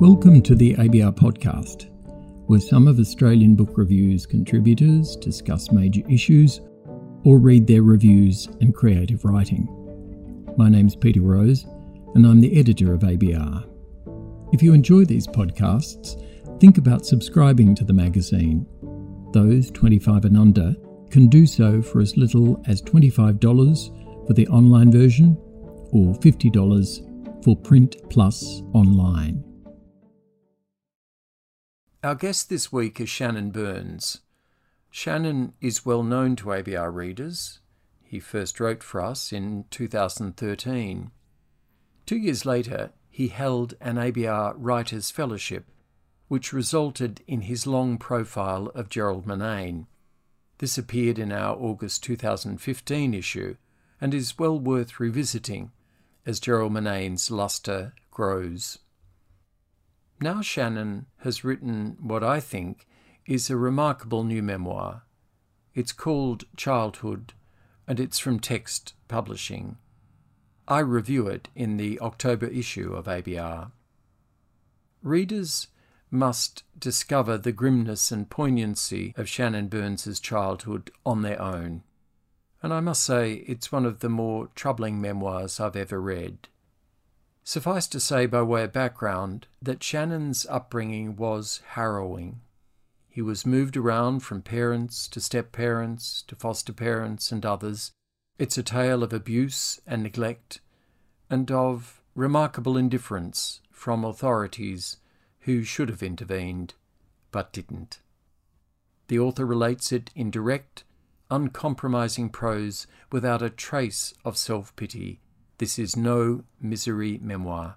Welcome to the ABR podcast, where some of Australian Book Review's contributors discuss major issues or read their reviews and creative writing. My name's Peter Rose, and I'm the editor of ABR. If you enjoy these podcasts, think about subscribing to the magazine. Those 25 and under can do so for as little as $25 for the online version or $50 for print plus online. Our guest this week is Shannon Burns. Shannon is well known to ABR readers. He first wrote for us in 2013. Two years later, he held an ABR Writers' Fellowship, which resulted in his long profile of Gerald Murnane. This appeared in our August 2015 issue and is well worth revisiting as Gerald Murnane's lustre grows. Now Shannon has written what I think is a remarkable new memoir. It's called Childhood and it's from Text Publishing. I review it in the October issue of ABR. Readers must discover the grimness and poignancy of Shannon Burns's childhood on their own. And I must say, it's one of the more troubling memoirs I've ever read. Suffice to say, by way of background, that Shannon's upbringing was harrowing. He was moved around from parents to step parents to foster parents and others. It's a tale of abuse and neglect, and of remarkable indifference from authorities who should have intervened but didn't. The author relates it in direct, uncompromising prose without a trace of self pity this is no misery memoir,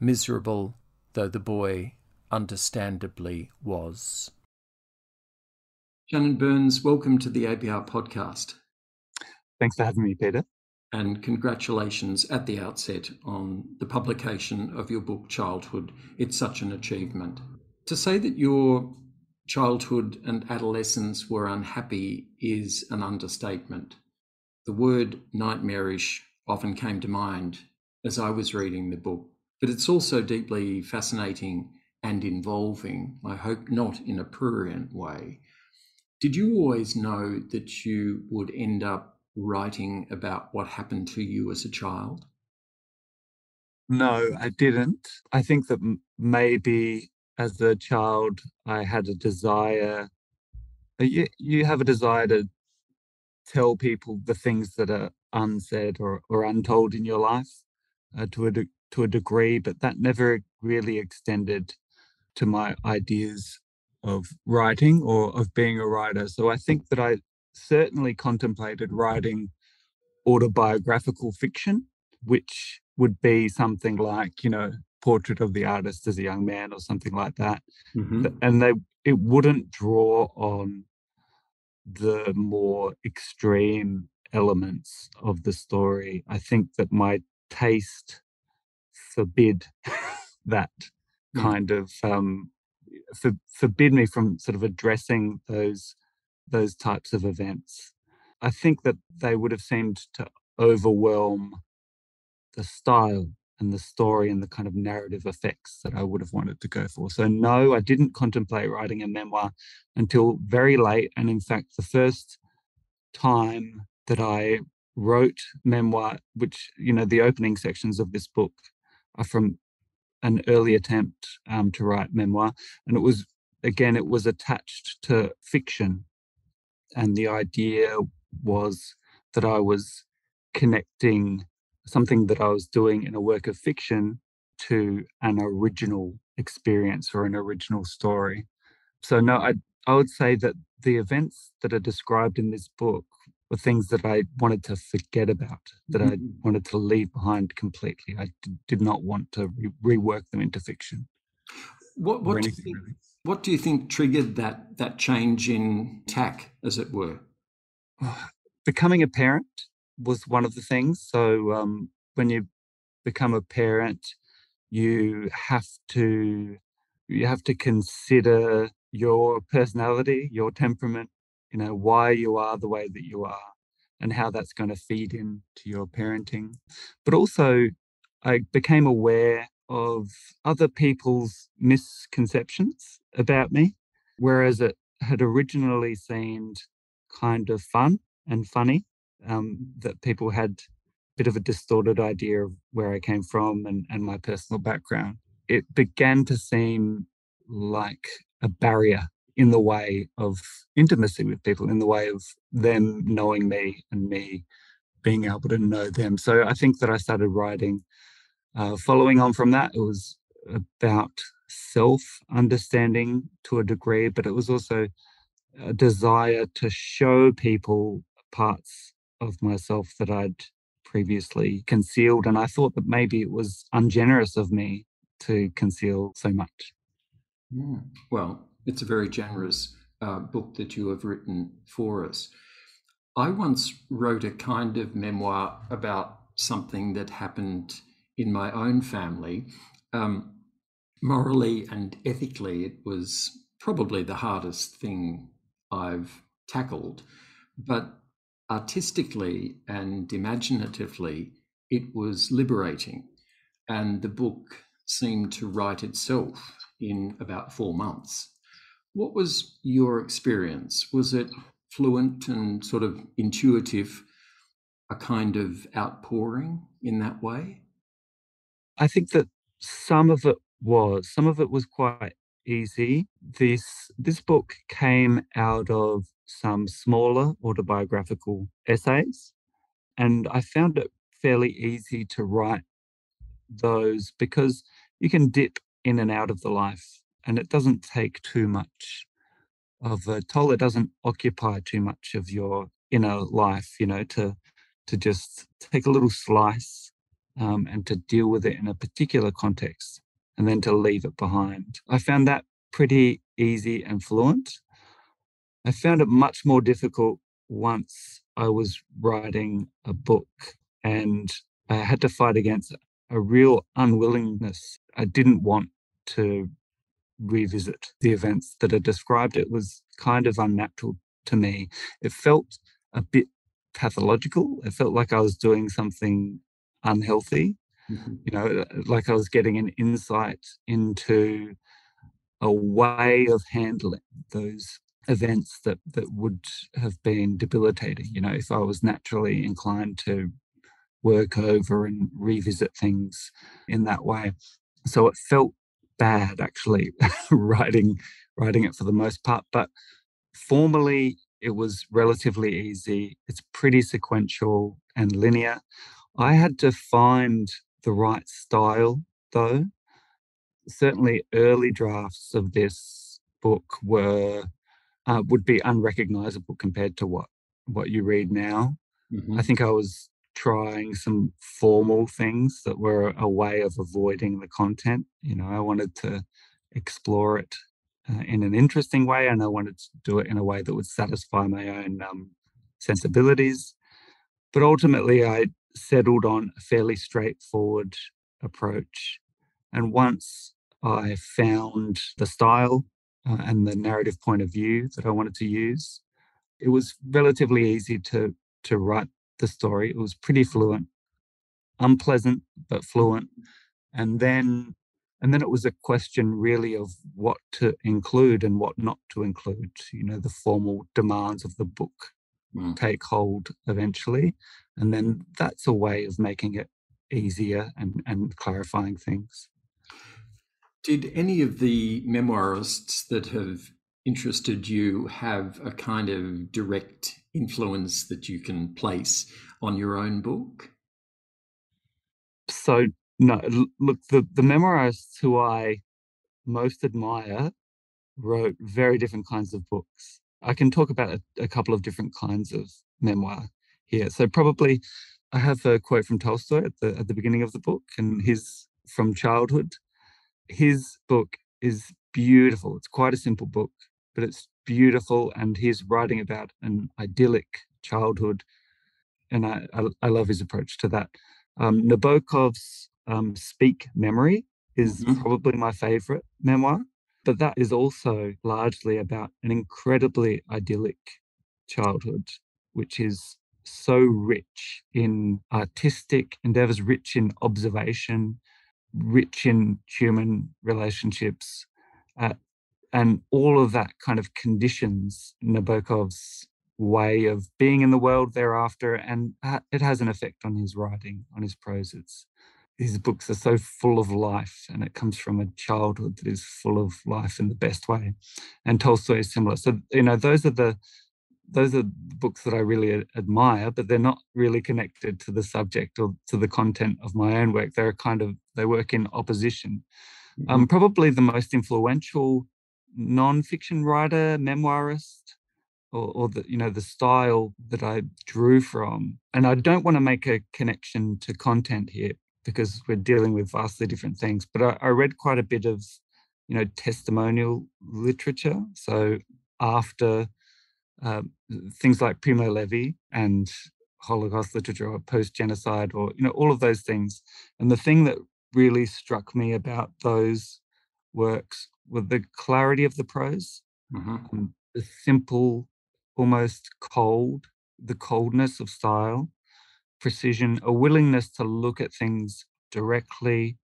miserable though the boy understandably was. Shannon Burns, welcome to the ABR podcast. Thanks for having me, Peter. And congratulations at the outset on the publication of your book, Childhood. It's such an achievement. To say that your childhood and adolescence were unhappy is an understatement. The word nightmarish often came to mind as I was reading the book. But it's also deeply fascinating and involving, I hope not in a prurient way. Did you always know that you would end up writing about what happened to you as a child? No, I didn't. I think that maybe as a child, I had a desire. Uh, you, you have a desire to tell people the things that are unsaid or, or untold in your life uh, to a de- to a degree, but that never really extended to my ideas of writing or of being a writer. So I think that I certainly contemplated writing autobiographical fiction, which would be something like, you know, Portrait of the Artist as a Young Man or something like that. Mm-hmm. And they it wouldn't draw on the more extreme elements of the story. I think that my taste forbid that mm. kind of um, for, forbid me from sort of addressing those those types of events. I think that they would have seemed to overwhelm the style and the story and the kind of narrative effects that I would have wanted to go for. So, no, I didn't contemplate writing a memoir until very late. And in fact, the first time that I wrote memoir, which, you know, the opening sections of this book are from an early attempt um, to write memoir. And it was, again, it was attached to fiction. And the idea was that I was connecting something that I was doing in a work of fiction to an original experience or an original story. So, no, I, I would say that the events that are described in this book were things that I wanted to forget about, that mm-hmm. I wanted to leave behind completely. I d- did not want to re- rework them into fiction. What, what, do think, really. what, do you think, triggered that that change in tack, as it were? Becoming a parent was one of the things. So um, when you become a parent, you have to you have to consider your personality, your temperament, you know, why you are the way that you are and how that's going to feed into your parenting. But also, I became aware of other people's misconceptions about me, whereas it had originally seemed kind of fun and funny, um, that people had a bit of a distorted idea of where I came from and, and my personal background. It began to seem like a barrier in the way of intimacy with people, in the way of them knowing me and me being able to know them. So I think that I started writing. Uh, following on from that, it was about self understanding to a degree, but it was also a desire to show people parts of myself that I'd previously concealed. And I thought that maybe it was ungenerous of me to conceal so much. Mm. Well, it's a very generous uh, book that you have written for us. I once wrote a kind of memoir about something that happened in my own family. Um, morally and ethically, it was probably the hardest thing I've tackled, but artistically and imaginatively, it was liberating. And the book seemed to write itself in about four months. What was your experience? Was it fluent and sort of intuitive, a kind of outpouring in that way? I think that some of it was. Some of it was quite easy. This this book came out of some smaller autobiographical essays, and I found it fairly easy to write those because you can dip in and out of the life and it doesn't take too much of a toll. It doesn't occupy too much of your inner life, you know, to to just take a little slice um, and to deal with it in a particular context and then to leave it behind. I found that pretty easy and fluent. I found it much more difficult once I was writing a book and I had to fight against a real unwillingness. I didn't want to revisit the events that are described. It was kind of unnatural to me. It felt a bit pathological. It felt like I was doing something unhealthy. Mm-hmm. You know, like I was getting an insight into a way of handling those events that that would have been debilitating. You know, if I was naturally inclined to work over and revisit things in that way. So it felt bad actually writing writing it for the most part but formally it was relatively easy it's pretty sequential and linear i had to find the right style though certainly early drafts of this book were uh, would be unrecognizable compared to what what you read now mm-hmm. i think i was trying some formal things that were a way of avoiding the content. You know, I wanted to explore it uh, in an interesting way, and I wanted to do it in a way that would satisfy my own um, sensibilities. But ultimately, I settled on a fairly straightforward approach. And once I found the style uh, and the narrative point of view that I wanted to use, it was relatively easy to to write the story. It was pretty fluent, unpleasant but fluent. And then and then it was a question really of what to include and what not to include. You know, the formal demands of the book mm. take hold eventually. And then that's a way of making it easier and, and clarifying things. Did any of the memoirists that have interested you have a kind of direct influence that you can place on your own book? So, no, look, the, the memoirists who I most admire wrote very different kinds of books. I can talk about a, a couple of different kinds of memoir here. So, probably I have a quote from Tolstoy at the, at the beginning of the book, and his from childhood. His book is beautiful. It's quite a simple book, but it's beautiful. And he's writing about an idyllic childhood. And I, I, I love his approach to that. Um, Nabokov's um, Speak Memory is mm-hmm. probably my favorite memoir, but that is also largely about an incredibly idyllic childhood, which is so rich in artistic endeavors, rich in observation, rich in human relationships, uh, and all of that kind of conditions Nabokov's way of being in the world thereafter, and it has an effect on his writing, on his prose. It's his books are so full of life, and it comes from a childhood that is full of life in the best way. And Tolstoy is similar. So you know, those are the those are books that I really admire, but they're not really connected to the subject or to the content of my own work. They're kind of they work in opposition. Mm-hmm. Um, probably the most influential non-fiction writer, memoirist, or, or the you know the style that I drew from. And I don't want to make a connection to content here because we're dealing with vastly different things. But I, I read quite a bit of you know testimonial literature. So after uh, things like Primo Levi and Holocaust literature or post-genocide or you know all of those things. And the thing that really struck me about those works was the clarity of the prose, mm-hmm. the simple almost cold, the coldness of style, precision, a willingness to look at things directly.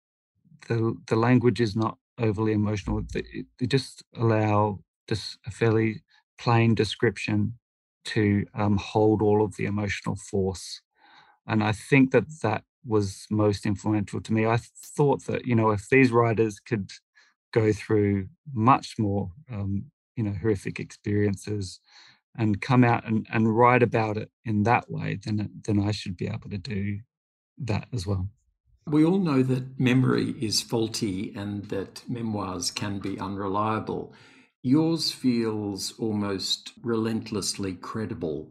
The, the language is not overly emotional. They, just allow just a fairly plain description to um, hold all of the emotional force. And I think that that was most influential to me. I thought that, you know, if these writers could go through much more, um, you know, horrific experiences, and come out and, and write about it in that way, then then I should be able to do that as well. We all know that memory is faulty and that memoirs can be unreliable. Yours feels almost relentlessly credible.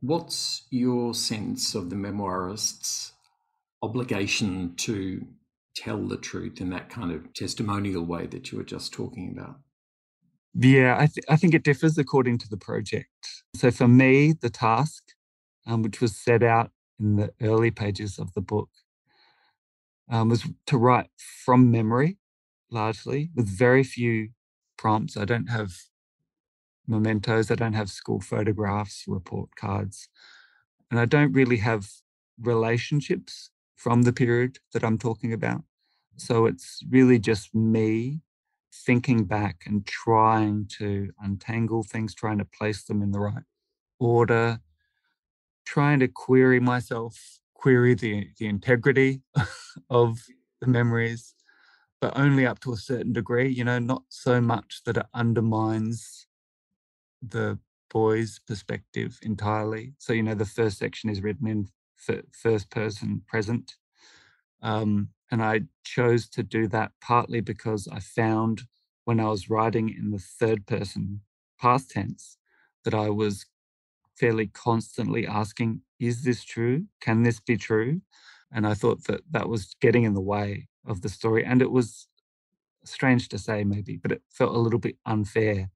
What's your sense of the memoirist's obligation to tell the truth in that kind of testimonial way that you were just talking about? Yeah, I, th- I think it differs according to the project. So for me, the task, um, which was set out in the early pages of the book, um, was to write from memory, largely, with very few prompts. I don't have mementos, I don't have school photographs, report cards, and I don't really have relationships from the period that I'm talking about. So it's really just me thinking back and trying to untangle things, trying to place them in the right order, trying to query myself, query the, the integrity of the memories, but only up to a certain degree, you know, not so much that it undermines the boy's perspective entirely. So, you know, the first section is written in first person present. Um, and I chose to do that partly because I found when I was writing in the third person past tense that I was fairly constantly asking, is this true? Can this be true? And I thought that that was getting in the way of the story. And it was strange to say, maybe, but it felt a little bit unfair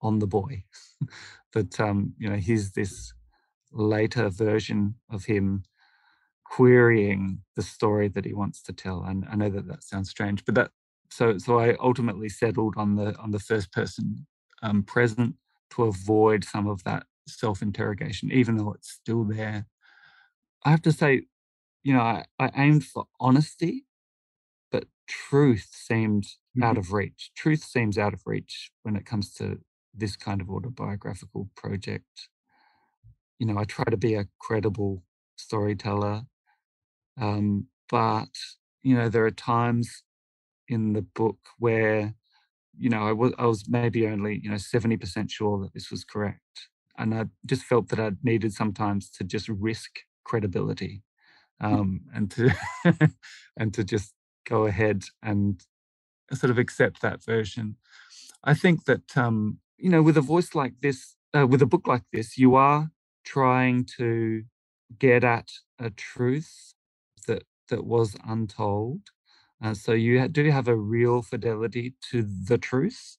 on the boy that, um, you know, he's this later version of him querying the story that he wants to tell. And I know that that sounds strange, but that so so I ultimately settled on the on the first person um, present to avoid some of that self interrogation, even though it's still there. I have to say, you know, I, I aimed for honesty, but truth seemed mm-hmm. out of reach. Truth seems out of reach when it comes to this kind of autobiographical project. You know, I try to be a credible storyteller um, but you know, there are times in the book where you know I was I was maybe only you know seventy percent sure that this was correct, and I just felt that I needed sometimes to just risk credibility, hmm. um, and to and to just go ahead and sort of accept that version. I think that um, you know, with a voice like this, uh, with a book like this, you are trying to get at a truth that was untold. Uh, so you do have a real fidelity to the truth,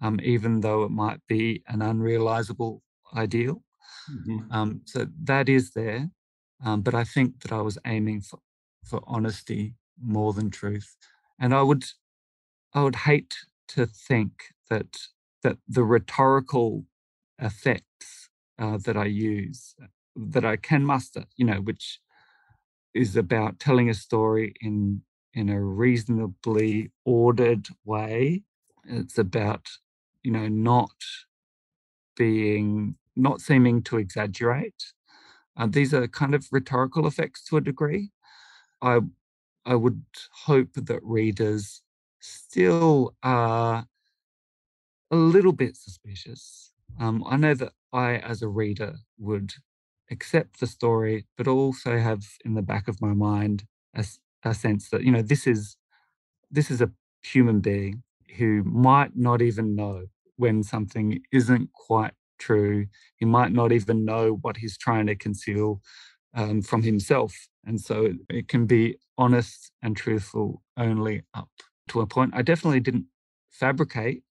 um, even though it might be an unrealizable ideal. Mm-hmm. Um, so that is there, um, but I think that I was aiming for for honesty more than truth, and I would I would hate to think that that the rhetorical effects uh, that I use that I can muster, you know, which is about telling a story in in a reasonably ordered way. It's about, you know, not being, not seeming to exaggerate. Uh, these are kind of rhetorical effects to a degree. I, I would hope that readers still are a little bit suspicious. Um, I know that I, as a reader, would accept the story, but also have in the back of my mind a, a sense that you know this is this is a human being who might not even know when something isn't quite true. He might not even know what he's trying to conceal um, from himself, and so it, it can be honest and truthful only up to a point. I definitely didn't fabricate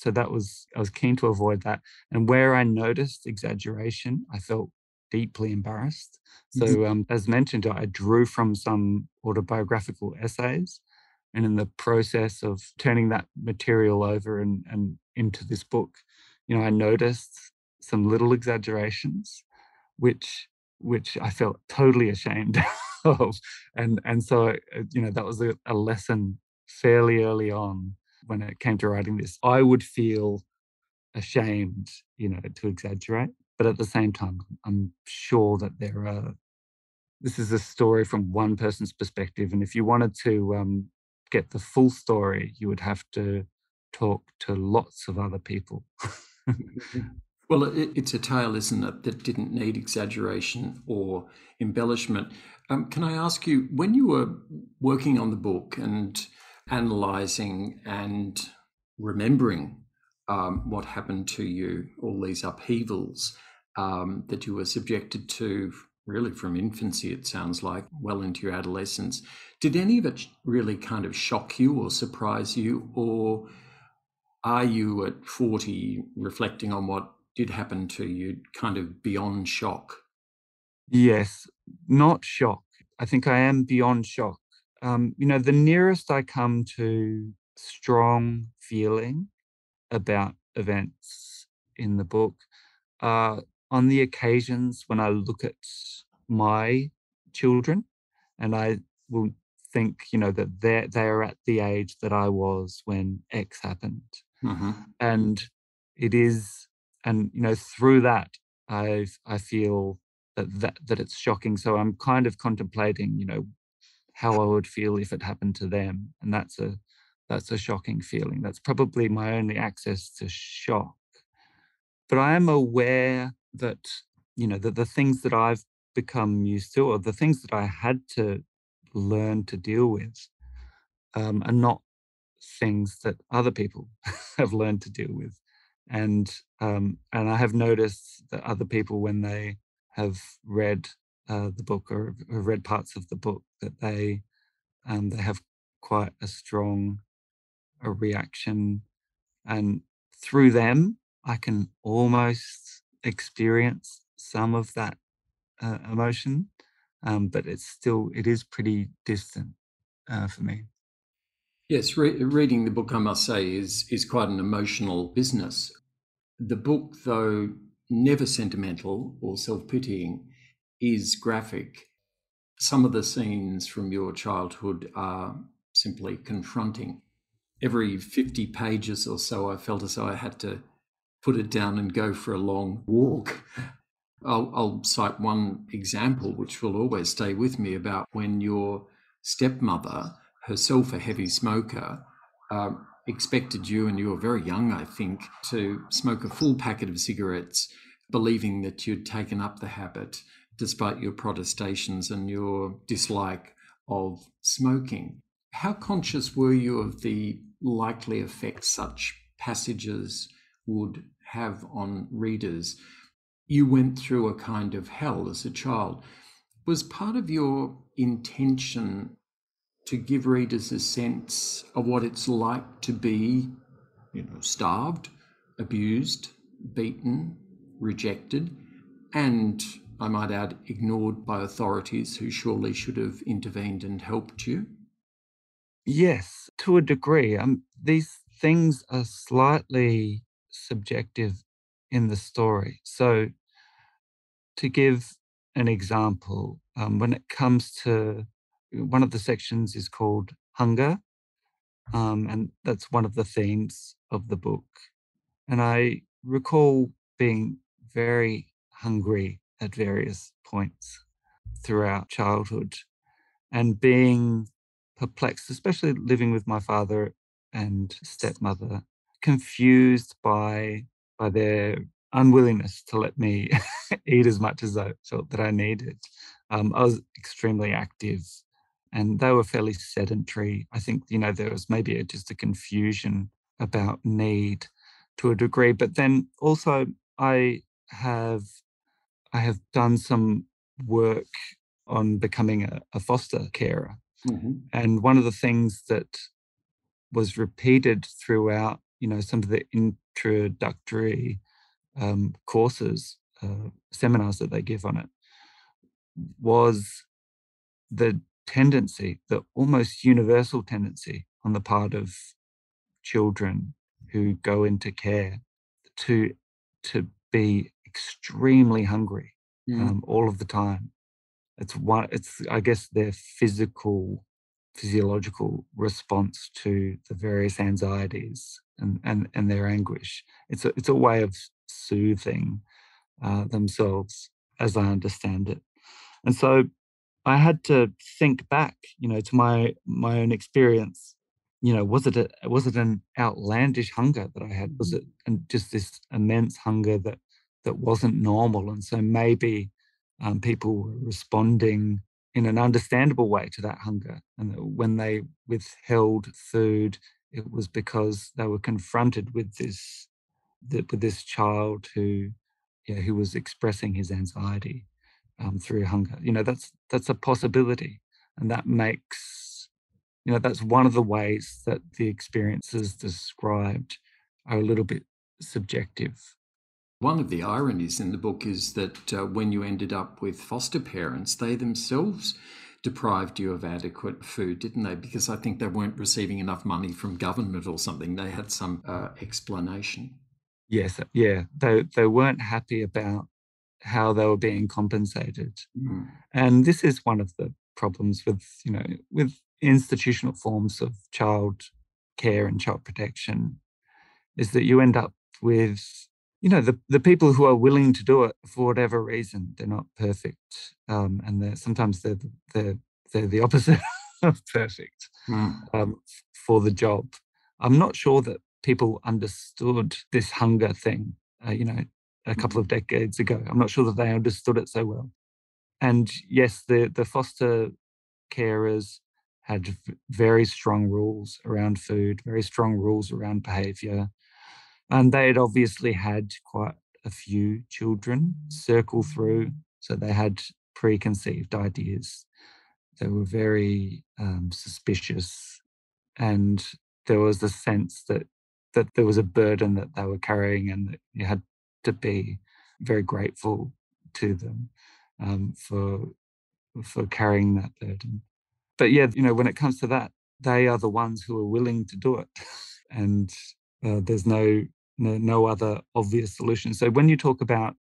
so that was i was keen to avoid that and where i noticed exaggeration i felt deeply embarrassed so mm-hmm. um, as mentioned i drew from some autobiographical essays and in the process of turning that material over and, and into this book you know i noticed some little exaggerations which which i felt totally ashamed of and and so uh, you know that was a, a lesson fairly early on when it came to writing this. I would feel ashamed, you know, to exaggerate, but at the same time, I'm sure that there are. This is a story from one person's perspective, and if you wanted to um, get the full story, you would have to talk to lots of other people. well, it, it's a tale, isn't it, that didn't need exaggeration or embellishment. Um, can I ask you, when you were working on the book and analyzing and remembering um, what happened to you, all these upheavals um, that you were subjected to, really from infancy, it sounds like, well into your adolescence. Did any of it really kind of shock you or surprise you? Or are you at 40 reflecting on what did happen to you kind of beyond shock? Yes, not shock. I think I am beyond shock um, you know, the nearest I come to strong feeling about events in the book are on the occasions when I look at my children and I will think, you know, that they they are at the age that I was when X happened. Mm-hmm. And it is, and you know, through that I I feel that, that that it's shocking. So I'm kind of contemplating, you know, how I would feel if it happened to them. And that's a that's a shocking feeling. That's probably my only access to shock. But I am aware that, you know, that the things that I've become used to or the things that I had to learn to deal with um, are not things that other people have learned to deal with. And um, and I have noticed that other people, when they have read uh, the book or have read parts of the book that they um, they have quite a strong a reaction. And through them i can almost experience some of that uh, emotion um, but it's still it is pretty distant uh, for me. Yes re- reading the book i must say is is quite an emotional business. The book though never sentimental or self-pitying is graphic. Some of the scenes from your childhood are simply confronting. Every 50 pages or so, I felt as though I had to put it down and go for a long walk. I'll, I'll cite one example, which will always stay with me, about when your stepmother, herself a heavy smoker, uh, expected you, and you were very young, I think, to smoke a full packet of cigarettes, believing that you'd taken up the habit despite your protestations and your dislike of smoking. How conscious were you of the likely effect such passages would have on readers? You went through a kind of hell as a child. Was part of your intention to give readers a sense of what it's like to be, you know, starved, abused, beaten, rejected, and I might add, ignored by authorities who surely should have intervened and helped you? Yes, to a degree. Um, these things are slightly subjective in the story. So, to give an example, um, when it comes to one of the sections is called Hunger, um, and that's one of the themes of the book. And I recall being very hungry at various points throughout childhood and being perplexed, especially living with my father and stepmother, confused by by their unwillingness to let me eat as much as I felt that I needed. Um, I was extremely active and they were fairly sedentary. I think, you know, there was maybe a, just a confusion about need to a degree. But then also I have I have done some work on becoming a, a foster carer. Mm-hmm. And one of the things that was repeated throughout, you know, some of the introductory um, courses, uh, seminars that they give on it, was the tendency, the almost universal tendency on the part of children who go into care to to be extremely hungry mm. um, all of the time. It's one. It's I guess their physical, physiological response to the various anxieties and and and their anguish. It's a it's a way of soothing uh, themselves, as I understand it. And so I had to think back, you know, to my my own experience. You know, was it a, was it an outlandish hunger that I had? Was it and just this immense hunger that that wasn't normal? And so maybe um, people were responding in an understandable way to that hunger, and when they withheld food, it was because they were confronted with this with this child who, yeah, who was expressing his anxiety um, through hunger. You know, that's that's a possibility, and that makes you know that's one of the ways that the experiences described are a little bit subjective. One of the ironies in the book is that uh, when you ended up with foster parents, they themselves deprived you of adequate food, didn't they? Because I think they weren't receiving enough money from government or something. They had some uh, explanation. Yes, yeah, they they weren't happy about how they were being compensated. Mm. And this is one of the problems with, you know, with institutional forms of child care and child protection is that you end up with, you know, the, the people who are willing to do it for whatever reason. They're not perfect. Um, and they're sometimes they're, they're, they're the opposite of perfect mm. um, for the job. I'm not sure that people understood this hunger thing. Uh, you know, a couple of decades ago. I'm not sure that they understood it so well. And yes, the, the foster carers had very strong rules around food, very strong rules around behavior. And they had obviously had quite a few children circle through. So they had preconceived ideas. They were very um, suspicious. And there was the sense that that there was a burden that they were carrying and that you had to be very grateful to them um, for for carrying that burden. But yeah, you know, when it comes to that, they are the ones who are willing to do it, and uh, there's no, no no other obvious solution. So when you talk about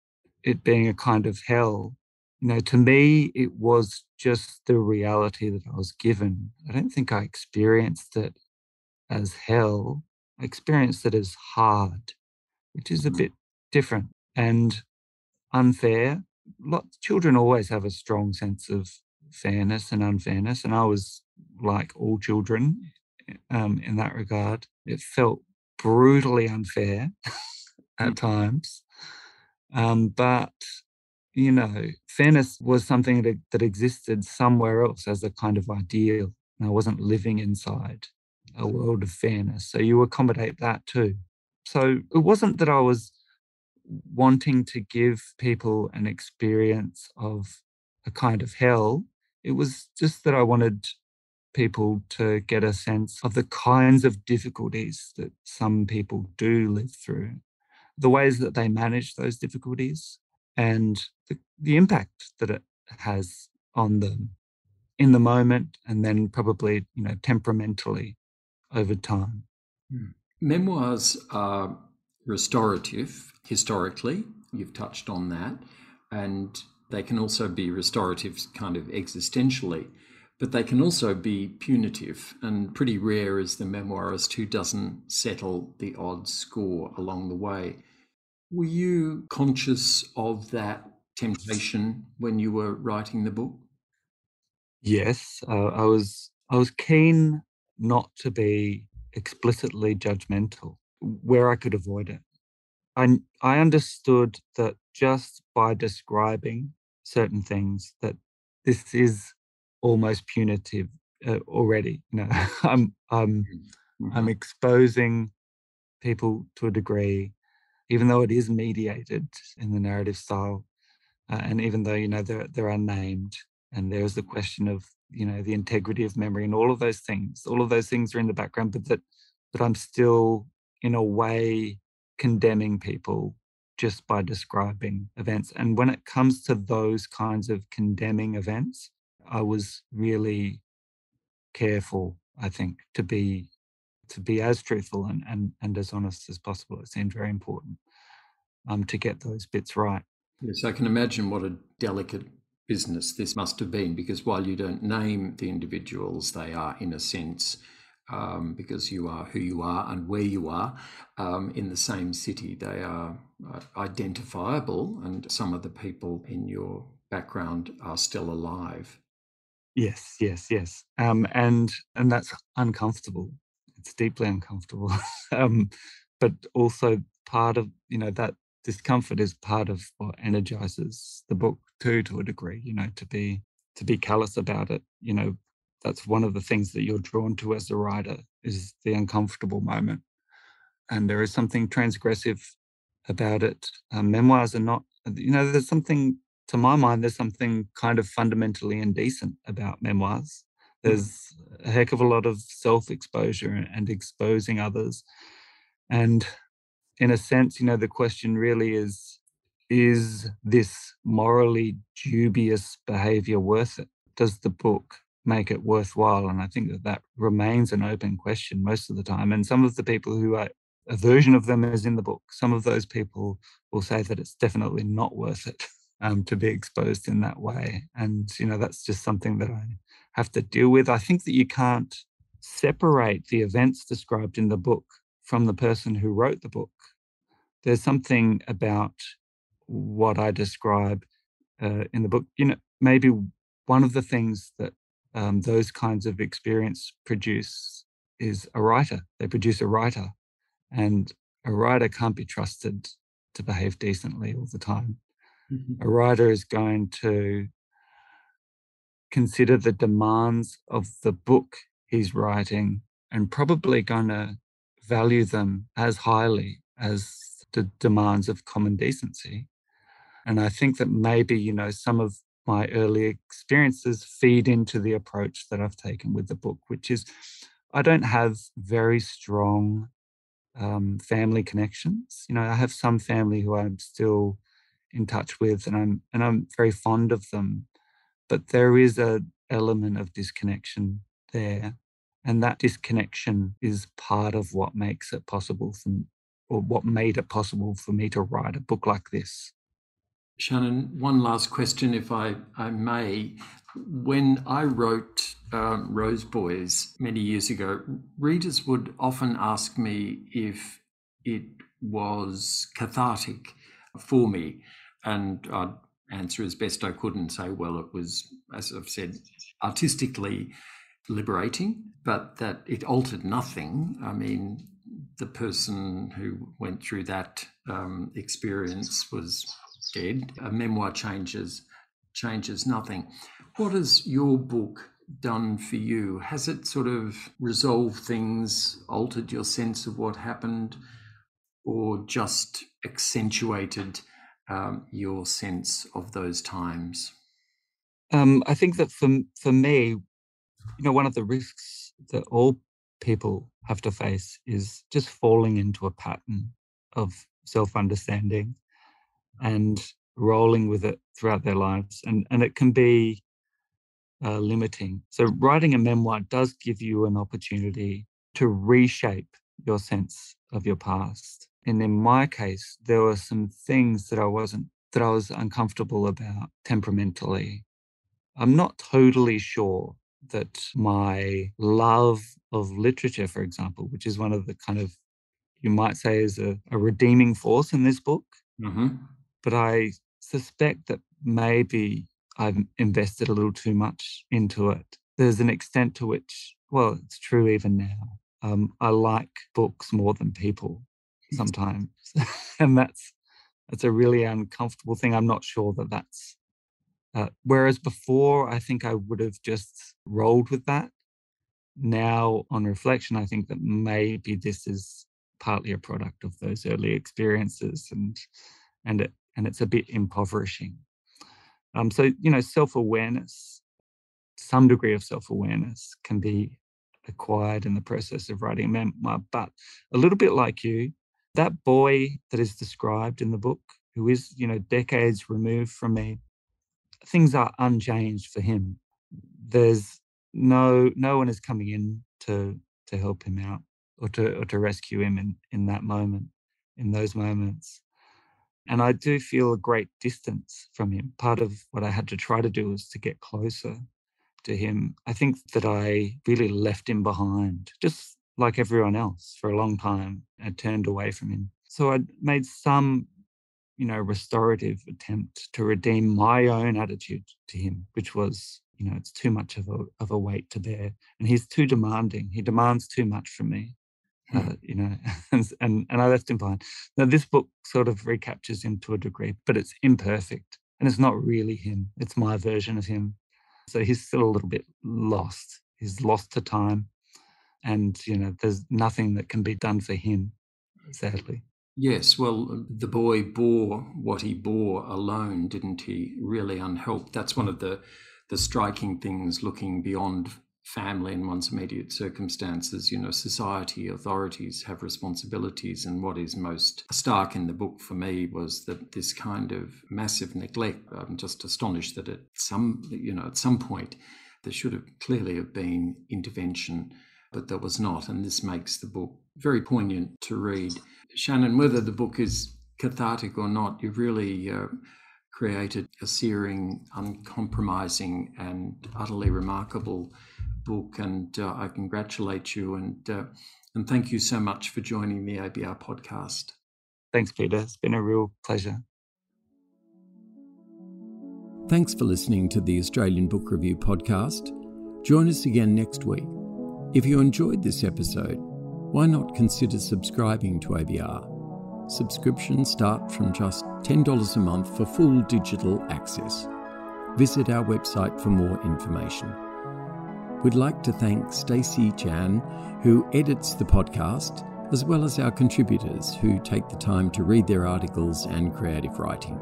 it being a kind of hell, you know, to me, it was just the reality that I was given. I don't think I experienced it as hell. I experienced it as hard, which is a mm. bit different and unfair. Lots, children always have a strong sense of fairness and unfairness, and I was like all children um, in that regard. It felt brutally unfair at mm. times, um, but you know, fairness was something that, that existed somewhere else as a kind of ideal. And I wasn't living inside a world of fairness. So you accommodate that too. So it wasn't that I was wanting to give people an experience of a kind of hell. It was just that I wanted people to get a sense of the kinds of difficulties that some people do live through, the ways that they manage those difficulties, and the, the impact that it has on them in the moment and then probably you know temperamentally over time hmm. memoirs are restorative historically. You've touched on that. And they can also be restorative kind of existentially. But they can also be punitive, and pretty rare is the memoirist who doesn't settle the odd score along the way. Were you conscious of that temptation when you were writing the book? Yes, uh, I was. I was keen not to be explicitly judgmental where I could avoid it. I I understood that just by describing certain things that this is almost punitive uh, already. You know, I'm I'm mm-hmm. I'm exposing people to a degree, even though it is mediated in the narrative style, uh, and even though you know they're they're unnamed, and there's the question of you know the integrity of memory and all of those things. All of those things are in the background, but that but I'm still in a way condemning people just by describing events. And when it comes to those kinds of condemning events, I was really careful, I think, to be to be as truthful and, and, and as honest as possible. It seemed very important um, to get those bits right. Yes, I can imagine what a delicate business this must have been because while you don't name the individuals, they are, in a sense, um, because you are who you are and where you are um, in the same city, they are uh, identifiable, and some of the people in your background are still alive. Yes, yes, yes. Um, and and that's uncomfortable. It's deeply uncomfortable. um, but also part of you know that discomfort is part of what energizes the book too, to a degree. You know, to be to be callous about it. You know, that's one of the things that you're drawn to as a writer is the uncomfortable moment, and there is something transgressive about it. Um, memoirs are not. You know, there's something to my mind, there's something kind of fundamentally indecent about memoirs. Hmm. There's a heck of a lot of self exposure and exposing others. And in a sense, you know, the question really is is this morally dubious behavior worth it? Does the book make it worthwhile? And I think that that remains an open question most of the time. And some of the people who are a version of them is in the book. Some of those people will say that it's definitely not worth it. um, to be exposed in that way. And, you know, that's just something that I have to deal with. I think that you can't separate the events described in the book from the person who wrote the book. There's something about what I describe uh, in the book. You know, maybe one of the things that um, those kinds of experience produce is a writer. They produce a writer, and a writer can't be trusted to behave decently all the time. A writer is going to consider the demands of the book he's writing and probably going to value them as highly as the demands of common decency. And I think that maybe, you know, some of my early experiences feed into the approach that I've taken with the book, which is I don't have very strong um, family connections. You know, I have some family who I'm still in touch with, and I'm and I'm very fond of them. But there is a element of disconnection there, and that disconnection is part of what makes it possible for, or what made it possible for me to write a book like this. Shannon, one last question, if I, I may. When I wrote um, Rose Boys many years ago, readers would often ask me if it was cathartic for me. And I'd answer as best I could and say, well, it was, as I've said, artistically liberating, but that it altered nothing. I mean, the person who went through that um, experience was dead. A memoir changes changes nothing. What has your book done for you? Has it sort of resolved things, altered your sense of what happened, or just accentuated um, your sense of those times? Um, I think that for for me, you know, one of the risks that all people have to face is just falling into a pattern of self-understanding and rolling with it throughout their lives, and and it can be uh, limiting. So writing a memoir does give you an opportunity to reshape your sense of your past and in my case, there were some things that I wasn't, that I was uncomfortable about temperamentally. I'm not totally sure that my love of literature, for example, which is one of the kind of, you might say, is a, a redeeming force in this book. Mm-hmm. But I suspect that maybe I've invested a little too much into it. There's an extent to which, well, it's true even now. Um, I like books more than people sometimes, and that's that's a really uncomfortable thing. I'm not sure that that's. Uh, whereas before, I think I would have just rolled with that. Now, on reflection, I think that maybe this is partly a product of those early experiences, and and it and it's a bit impoverishing. Um, so, you know, self awareness, some degree of self awareness can be acquired in the process of writing a memoir. But a little bit like you, that boy that is described in the book, who is, you know, decades removed from me, things are unchanged for him. There's no no one is coming in to to help him out or to or to rescue him in in that moment, in those moments. And I do feel a great distance from him. Part of what I had to try to do was to get closer to him. I think that I really left him behind, just like everyone else, for a long time. I turned away from him. So I'd made some, you know, restorative attempt to redeem my own attitude to him, which was, you know, it's too much of a of a weight to bear. And he's too demanding. He demands too much from me. Uh, hmm. you know, and, and, and I left him behind. Now, this book sort of recaptures him to a degree, but it's imperfect and it's not really him. It's my version of him. So he's still a little bit lost. He's lost to time. And, you know, there's nothing that can be done for him, sadly. Yes, well, uh, the boy bore what he bore alone, didn't he? Really unhelped. That's one mm. of the the striking things looking beyond family and one's immediate circumstances. You know, society, authorities have responsibilities. And what is most stark in the book for me was that this kind of massive neglect. I'm just astonished that at some, you know, at some point there should have clearly have been intervention, but that was not. And this makes the book very poignant to read. Shannon, whether the book is cathartic or not, you've really uh, created a searing, uncompromising, and utterly remarkable book, and uh, I congratulate you and uh, and thank you so much for joining the ABR podcast. Thanks, Peter. It's been a real pleasure. Thanks for listening to the Australian Book Review podcast. Join us again next week. If you enjoyed this episode, why not consider subscribing to ABR? Subscriptions start from just $10 a month for full digital access. Visit our website for more information. We'd like to thank Stacey Chan, who edits the podcast, as well as our contributors who take the time to read their articles and creative writing.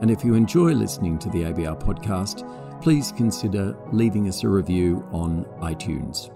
And if you enjoy listening to the ABR podcast, please consider leaving us a review on iTunes.